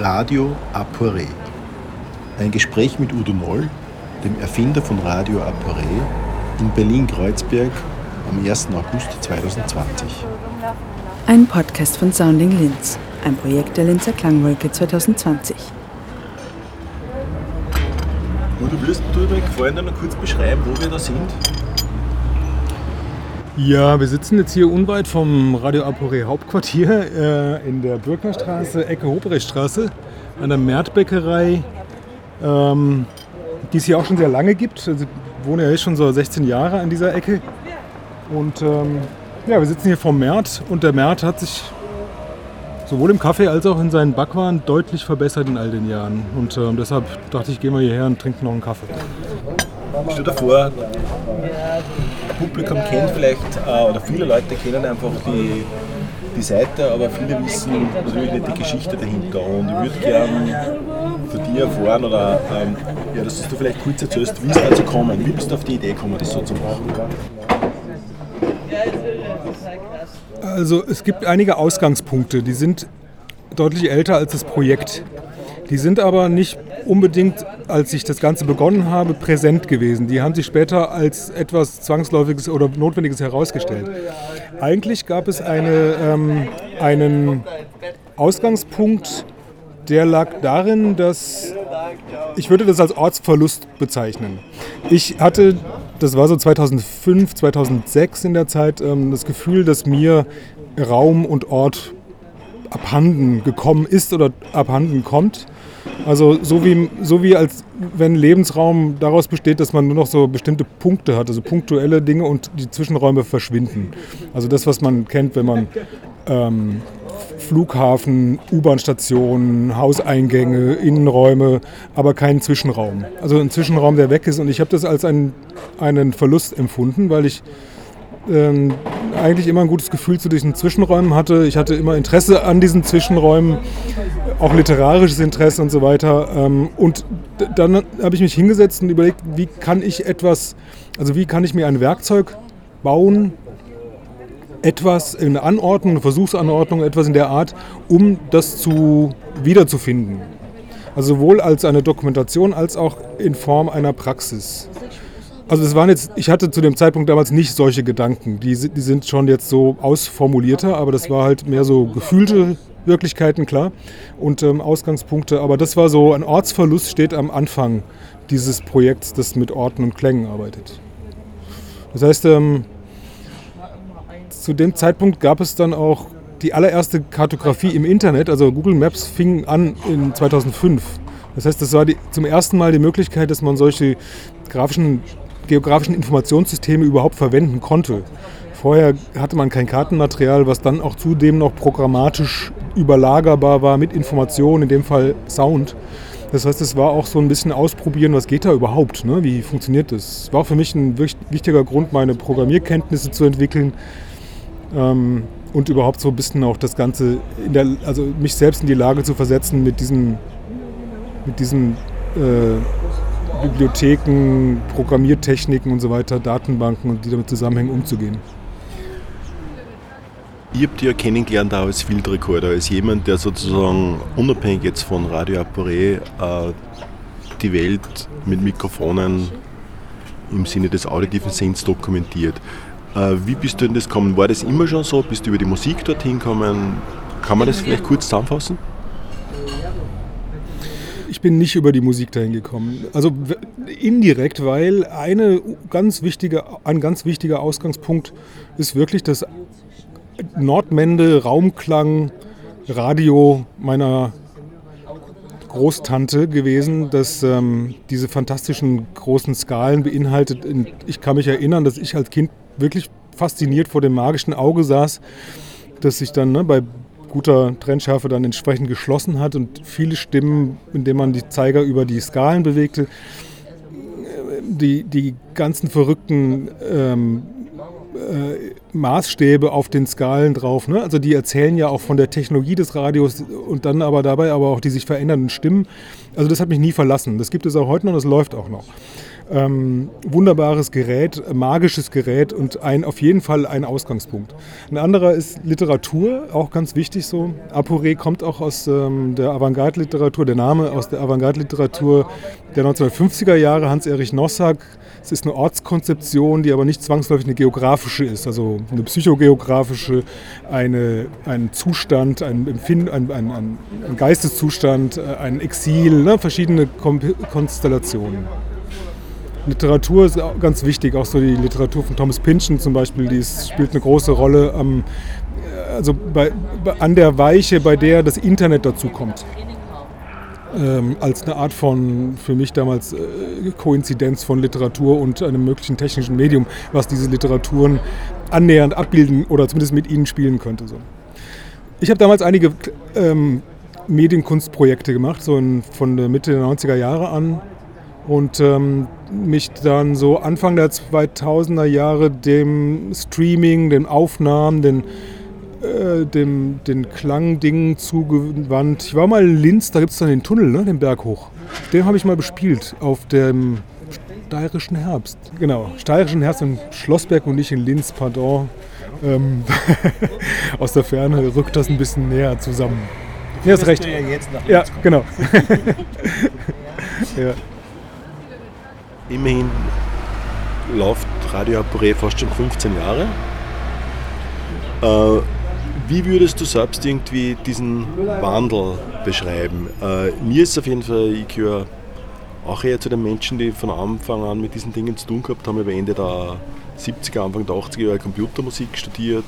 Radio Apore. Ein Gespräch mit Udo Noll, dem Erfinder von Radio Apore, in Berlin-Kreuzberg am 1. August 2020. Ein Podcast von Sounding Linz, ein Projekt der Linzer Klangwolke 2020. Udo, würdest du mir gefallen noch kurz beschreiben, wo wir da sind? Ja, wir sitzen jetzt hier unweit vom Radio Apore Hauptquartier äh, in der Bürgerstraße, Ecke Hobrechtstraße, an der Märtbäckerei, ähm, die es hier auch schon sehr lange gibt. Also ich wohne ja jetzt schon so 16 Jahre an dieser Ecke. Und ähm, ja, wir sitzen hier vom Märt und der Märt hat sich sowohl im Kaffee als auch in seinen Backwaren deutlich verbessert in all den Jahren. Und ähm, deshalb dachte ich, gehen wir hierher und trinken noch einen Kaffee. Stell dir vor, Publikum kennt vielleicht, äh, oder viele Leute kennen einfach die, die Seite, aber viele wissen natürlich nicht die Geschichte dahinter. Und ich würde gerne von dir erfahren, oder ähm, ja, dass du vielleicht kurz erzählst, wie es dazu kommen, wie bist du auf die Idee gekommen, das so zu machen? Also es gibt einige Ausgangspunkte, die sind deutlich älter als das Projekt. Die sind aber nicht unbedingt, als ich das Ganze begonnen habe, präsent gewesen. Die haben sich später als etwas Zwangsläufiges oder Notwendiges herausgestellt. Eigentlich gab es eine, ähm, einen Ausgangspunkt, der lag darin, dass ich würde das als Ortsverlust bezeichnen. Ich hatte, das war so 2005, 2006 in der Zeit, ähm, das Gefühl, dass mir Raum und Ort abhanden gekommen ist oder abhanden kommt. Also so wie, so wie als wenn Lebensraum daraus besteht, dass man nur noch so bestimmte Punkte hat, also punktuelle Dinge und die Zwischenräume verschwinden. Also das, was man kennt, wenn man ähm, Flughafen, U-Bahn-Stationen, Hauseingänge, Innenräume, aber keinen Zwischenraum. Also ein Zwischenraum, der weg ist. Und ich habe das als einen, einen Verlust empfunden, weil ich ähm, eigentlich immer ein gutes Gefühl zu diesen Zwischenräumen hatte. Ich hatte immer Interesse an diesen Zwischenräumen, auch literarisches Interesse und so weiter. Ähm, und dann habe ich mich hingesetzt und überlegt, wie kann ich etwas, also wie kann ich mir ein Werkzeug bauen, etwas, eine Anordnung, eine Versuchsanordnung, etwas in der Art, um das zu wiederzufinden. Also sowohl als eine Dokumentation als auch in Form einer Praxis. Also es waren jetzt, ich hatte zu dem Zeitpunkt damals nicht solche Gedanken. Die, die sind schon jetzt so ausformulierter, aber das war halt mehr so gefühlte Wirklichkeiten, klar. Und ähm, Ausgangspunkte. Aber das war so, ein Ortsverlust steht am Anfang dieses Projekts, das mit Orten und Klängen arbeitet. Das heißt, ähm, zu dem Zeitpunkt gab es dann auch die allererste Kartografie im Internet, also Google Maps fing an in 2005. Das heißt, das war die, zum ersten Mal die Möglichkeit, dass man solche grafischen geografischen Informationssysteme überhaupt verwenden konnte. Vorher hatte man kein Kartenmaterial, was dann auch zudem noch programmatisch überlagerbar war mit Informationen, in dem Fall Sound. Das heißt, es war auch so ein bisschen ausprobieren, was geht da überhaupt, ne? wie funktioniert das. War für mich ein wichtiger Grund, meine Programmierkenntnisse zu entwickeln ähm, und überhaupt so ein bisschen auch das Ganze, der, also mich selbst in die Lage zu versetzen, mit diesen, mit diesen äh, Bibliotheken, Programmiertechniken und so weiter, Datenbanken und die damit zusammenhängen, umzugehen. Ich habe dich ja kennengelernt auch als Field Recorder, als jemand, der sozusagen unabhängig jetzt von Radio Apparet äh, die Welt mit Mikrofonen im Sinne des auditiven Sinns dokumentiert. Äh, wie bist du in das gekommen? War das immer schon so? Bist du über die Musik dorthin gekommen? Kann man das vielleicht kurz zusammenfassen? Ich bin nicht über die Musik dahin gekommen. Also indirekt, weil eine ganz wichtige, ein ganz wichtiger Ausgangspunkt ist wirklich das Nordmende Raumklang Radio meiner Großtante gewesen, das ähm, diese fantastischen großen Skalen beinhaltet. Ich kann mich erinnern, dass ich als Kind wirklich fasziniert vor dem magischen Auge saß, das sich dann ne, bei guter Trennschärfe dann entsprechend geschlossen hat und viele Stimmen, indem man die Zeiger über die Skalen bewegte, die, die ganzen verrückten ähm, äh, Maßstäbe auf den Skalen drauf. Ne? Also die erzählen ja auch von der Technologie des Radios und dann aber dabei aber auch die sich verändernden Stimmen. Also das hat mich nie verlassen. Das gibt es auch heute noch, das läuft auch noch. Ähm, wunderbares Gerät, magisches Gerät und ein, auf jeden Fall ein Ausgangspunkt. Ein anderer ist Literatur, auch ganz wichtig so. Apore kommt auch aus ähm, der Avantgarde-Literatur, der Name aus der Avantgarde-Literatur der 1950er Jahre, Hans-Erich Nossack. Es ist eine Ortskonzeption, die aber nicht zwangsläufig eine geografische ist, also eine psychogeografische, eine, ein Zustand, ein, Empfinden, ein, ein, ein Geisteszustand, äh, ein Exil, ne? verschiedene Konstellationen. Literatur ist ganz wichtig, auch so die Literatur von Thomas Pynchon zum Beispiel, die ist, spielt eine große Rolle am, also bei, an der Weiche, bei der das Internet dazu kommt. Ähm, als eine Art von, für mich damals, äh, Koinzidenz von Literatur und einem möglichen technischen Medium, was diese Literaturen annähernd abbilden oder zumindest mit ihnen spielen könnte. So. Ich habe damals einige ähm, Medienkunstprojekte gemacht, so in, von der Mitte der 90er Jahre an und ähm, mich dann so Anfang der 2000er Jahre dem Streaming, den Aufnahmen, den, äh, dem, den Klangdingen zugewandt. Ich war mal in Linz, da gibt es dann den Tunnel, ne, den Berg hoch. Den habe ich mal bespielt auf dem steirischen Herbst. Genau, steirischen Herbst in Schlossberg und nicht in Linz, pardon. Ähm, aus der Ferne rückt das ein bisschen näher zusammen. Du hast recht. Ja, jetzt nach ja genau. ja. Immerhin läuft Radio Apure fast schon 15 Jahre. Äh, wie würdest du selbst irgendwie diesen Wandel beschreiben? Äh, mir ist auf jeden Fall, ich gehöre auch eher zu den Menschen, die von Anfang an mit diesen Dingen zu tun gehabt haben. Ich habe Ende der 70er, Anfang der 80er Jahre Computermusik studiert.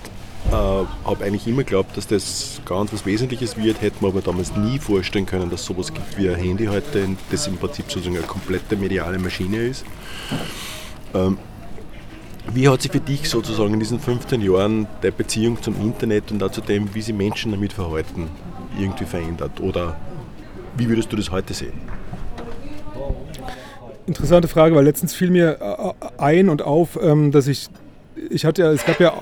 Äh, habe eigentlich immer geglaubt, dass das ganz was Wesentliches wird. Hätte man aber damals nie vorstellen können, dass sowas gibt wie ein Handy heute, das im Prinzip sozusagen eine komplette mediale Maschine ist. Ähm, wie hat sich für dich sozusagen in diesen 15 Jahren der Beziehung zum Internet und auch zu dem, wie sich Menschen damit verhalten, irgendwie verändert? Oder wie würdest du das heute sehen? Interessante Frage, weil letztens fiel mir äh, ein und auf, ähm, dass ich, ich hatte ja, es gab ja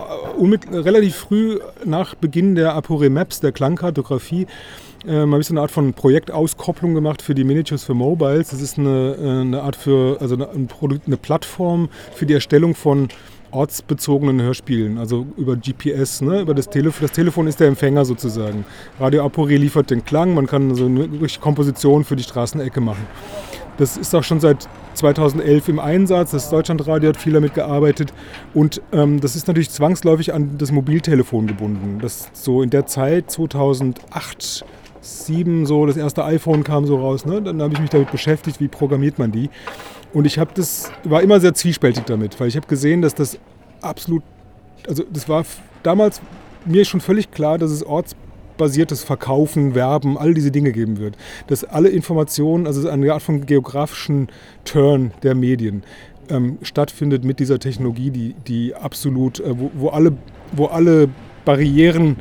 relativ früh nach Beginn der Apore Maps, der Klangkartografie, ähm, habe ich so eine Art von Projektauskopplung gemacht für die Miniatures für Mobiles. Das ist eine, äh, eine Art für, also eine, eine Plattform für die Erstellung von ortsbezogenen Hörspielen, also über GPS, ne? über das Telefon. Das Telefon ist der Empfänger sozusagen. Radio Apore liefert den Klang, man kann so eine Komposition für die Straßenecke machen. Das ist auch schon seit 2011 im Einsatz. Das Deutschlandradio hat viel damit gearbeitet. Und ähm, das ist natürlich zwangsläufig an das Mobiltelefon gebunden. Das so in der Zeit 2008 2007 so das erste iPhone kam so raus. Ne? Dann habe ich mich damit beschäftigt, wie programmiert man die. Und ich habe das war immer sehr zwiespältig damit, weil ich habe gesehen, dass das absolut, also das war damals mir schon völlig klar, dass es orts basiertes Verkaufen, Werben, all diese Dinge geben wird. Dass alle Informationen, also eine Art von geografischen Turn der Medien ähm, stattfindet mit dieser Technologie, die, die absolut, äh, wo, wo, alle, wo alle Barrieren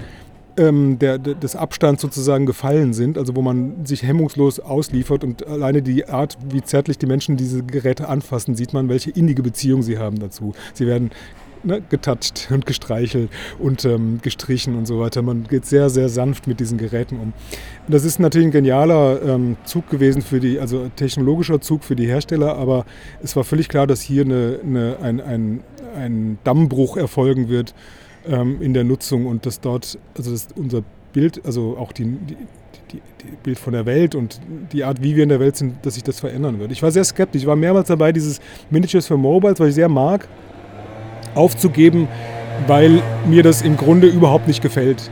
ähm, der, des Abstands sozusagen gefallen sind, also wo man sich hemmungslos ausliefert und alleine die Art, wie zärtlich die Menschen diese Geräte anfassen, sieht man, welche innige Beziehung sie haben dazu. Sie werden ne, getatscht und gestreichelt und ähm, gestrichen und so weiter. Man geht sehr, sehr sanft mit diesen Geräten um. Das ist natürlich ein genialer ähm, Zug gewesen für die, also technologischer Zug für die Hersteller, aber es war völlig klar, dass hier eine, eine, ein, ein, ein Dammbruch erfolgen wird ähm, in der Nutzung und dass dort, also das, unser Bild, also auch die, die, die, die, Bild von der Welt und die Art, wie wir in der Welt sind, dass sich das verändern wird. Ich war sehr skeptisch. Ich war mehrmals dabei, dieses Miniatures für Mobiles, was ich sehr mag, aufzugeben, weil mir das im Grunde überhaupt nicht gefällt.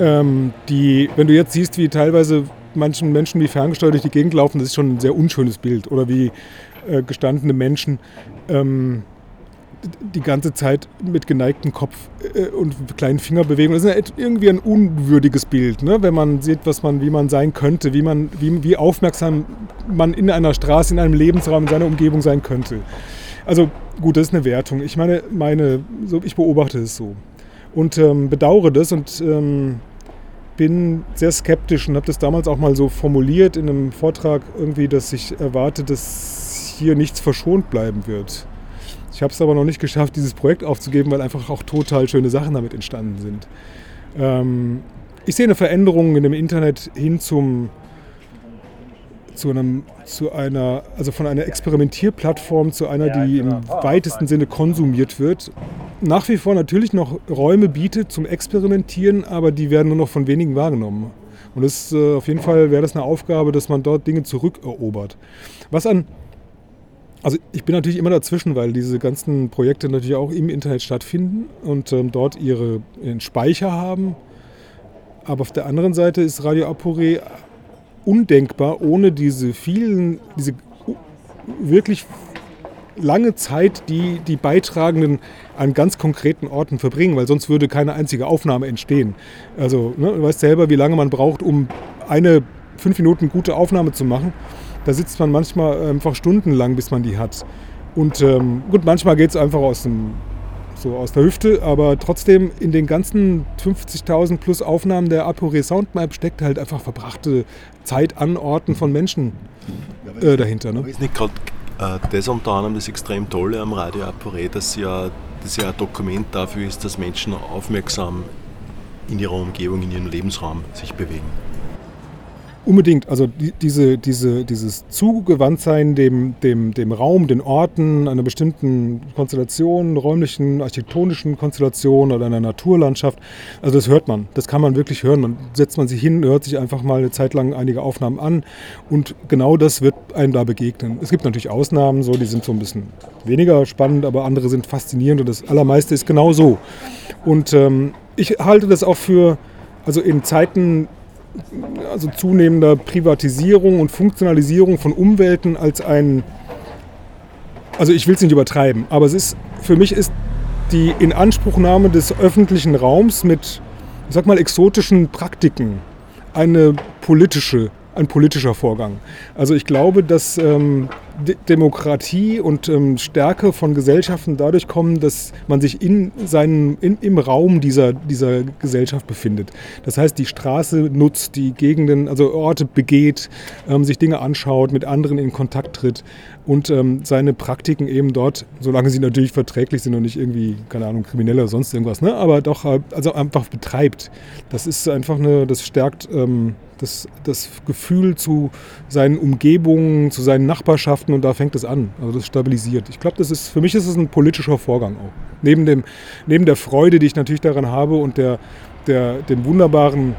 Ähm, die, wenn du jetzt siehst, wie teilweise manchen Menschen wie ferngesteuert durch die Gegend laufen, das ist schon ein sehr unschönes Bild. Oder wie äh, gestandene Menschen ähm, die ganze Zeit mit geneigtem Kopf äh, und kleinen Fingerbewegungen. Das ist irgendwie ein unwürdiges Bild, ne? wenn man sieht, was man, wie man sein könnte, wie, man, wie, wie aufmerksam man in einer Straße, in einem Lebensraum, in seiner Umgebung sein könnte. Also gut, das ist eine Wertung. Ich meine, meine so, ich beobachte es so und ähm, bedauere das und ähm, bin sehr skeptisch und habe das damals auch mal so formuliert in einem Vortrag irgendwie, dass ich erwarte, dass hier nichts verschont bleiben wird. Ich habe es aber noch nicht geschafft, dieses Projekt aufzugeben, weil einfach auch total schöne Sachen damit entstanden sind. Ähm, ich sehe eine Veränderung in dem Internet hin zum zu, einem, zu einer, also von einer Experimentierplattform zu einer, die im weitesten Sinne konsumiert wird. Nach wie vor natürlich noch Räume bietet zum Experimentieren, aber die werden nur noch von wenigen wahrgenommen. Und das, äh, auf jeden Fall wäre das eine Aufgabe, dass man dort Dinge zurückerobert. Was an also ich bin natürlich immer dazwischen, weil diese ganzen Projekte natürlich auch im Internet stattfinden und ähm, dort ihre, ihren Speicher haben. Aber auf der anderen Seite ist Radio Apore undenkbar ohne diese vielen, diese wirklich lange Zeit, die die Beitragenden an ganz konkreten Orten verbringen, weil sonst würde keine einzige Aufnahme entstehen. Also ne, du weißt selber, wie lange man braucht, um eine fünf Minuten gute Aufnahme zu machen. Da sitzt man manchmal einfach stundenlang, bis man die hat. Und ähm, gut, manchmal geht es einfach aus, dem, so aus der Hüfte, aber trotzdem in den ganzen 50.000 plus Aufnahmen der Apore Soundmap steckt halt einfach verbrachte Zeit an Orten von Menschen äh, dahinter. Ne? Ist nicht gerade äh, das unter anderem das extrem Tolle am Radio Apore, dass ja, das ja ein Dokument dafür ist, dass Menschen aufmerksam in ihrer Umgebung, in ihrem Lebensraum sich bewegen. Unbedingt, also die, diese, diese, dieses Zugewandtsein dem, dem, dem Raum, den Orten, einer bestimmten Konstellation, räumlichen, architektonischen Konstellation oder einer Naturlandschaft, also das hört man, das kann man wirklich hören. Man setzt man sich hin, hört sich einfach mal eine Zeit lang einige Aufnahmen an und genau das wird einem da begegnen. Es gibt natürlich Ausnahmen, so, die sind so ein bisschen weniger spannend, aber andere sind faszinierend und das Allermeiste ist genau so. Und ähm, ich halte das auch für, also in Zeiten also zunehmender Privatisierung und Funktionalisierung von Umwelten als ein, also ich will es nicht übertreiben, aber es ist, für mich ist die Inanspruchnahme des öffentlichen Raums mit, ich sag mal, exotischen Praktiken eine politische, ein politischer Vorgang. Also ich glaube, dass ähm, Demokratie und ähm, Stärke von Gesellschaften dadurch kommen, dass man sich in seinen, in, im Raum dieser, dieser Gesellschaft befindet. Das heißt, die Straße nutzt, die Gegenden, also Orte begeht, ähm, sich Dinge anschaut, mit anderen in Kontakt tritt und ähm, seine Praktiken eben dort, solange sie natürlich verträglich sind und nicht irgendwie, keine Ahnung, kriminell oder sonst irgendwas, ne? aber doch äh, also einfach betreibt. Das ist einfach eine, das stärkt ähm, das, das Gefühl zu seinen Umgebungen, zu seinen Nachbarschaften und da fängt es an. Also das stabilisiert. Ich glaube, das ist für mich ist es ein politischer Vorgang auch. Neben, dem, neben der Freude, die ich natürlich daran habe und der, der, dem wunderbaren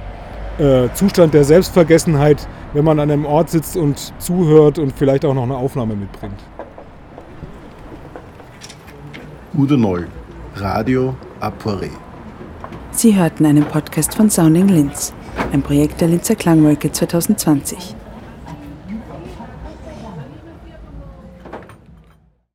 äh, Zustand der Selbstvergessenheit, wenn man an einem Ort sitzt und zuhört und vielleicht auch noch eine Aufnahme mitbringt. Udo Noll, Radio Apore. Sie hörten einen Podcast von Sounding Linz, ein Projekt der Linzer Klangwolke 2020.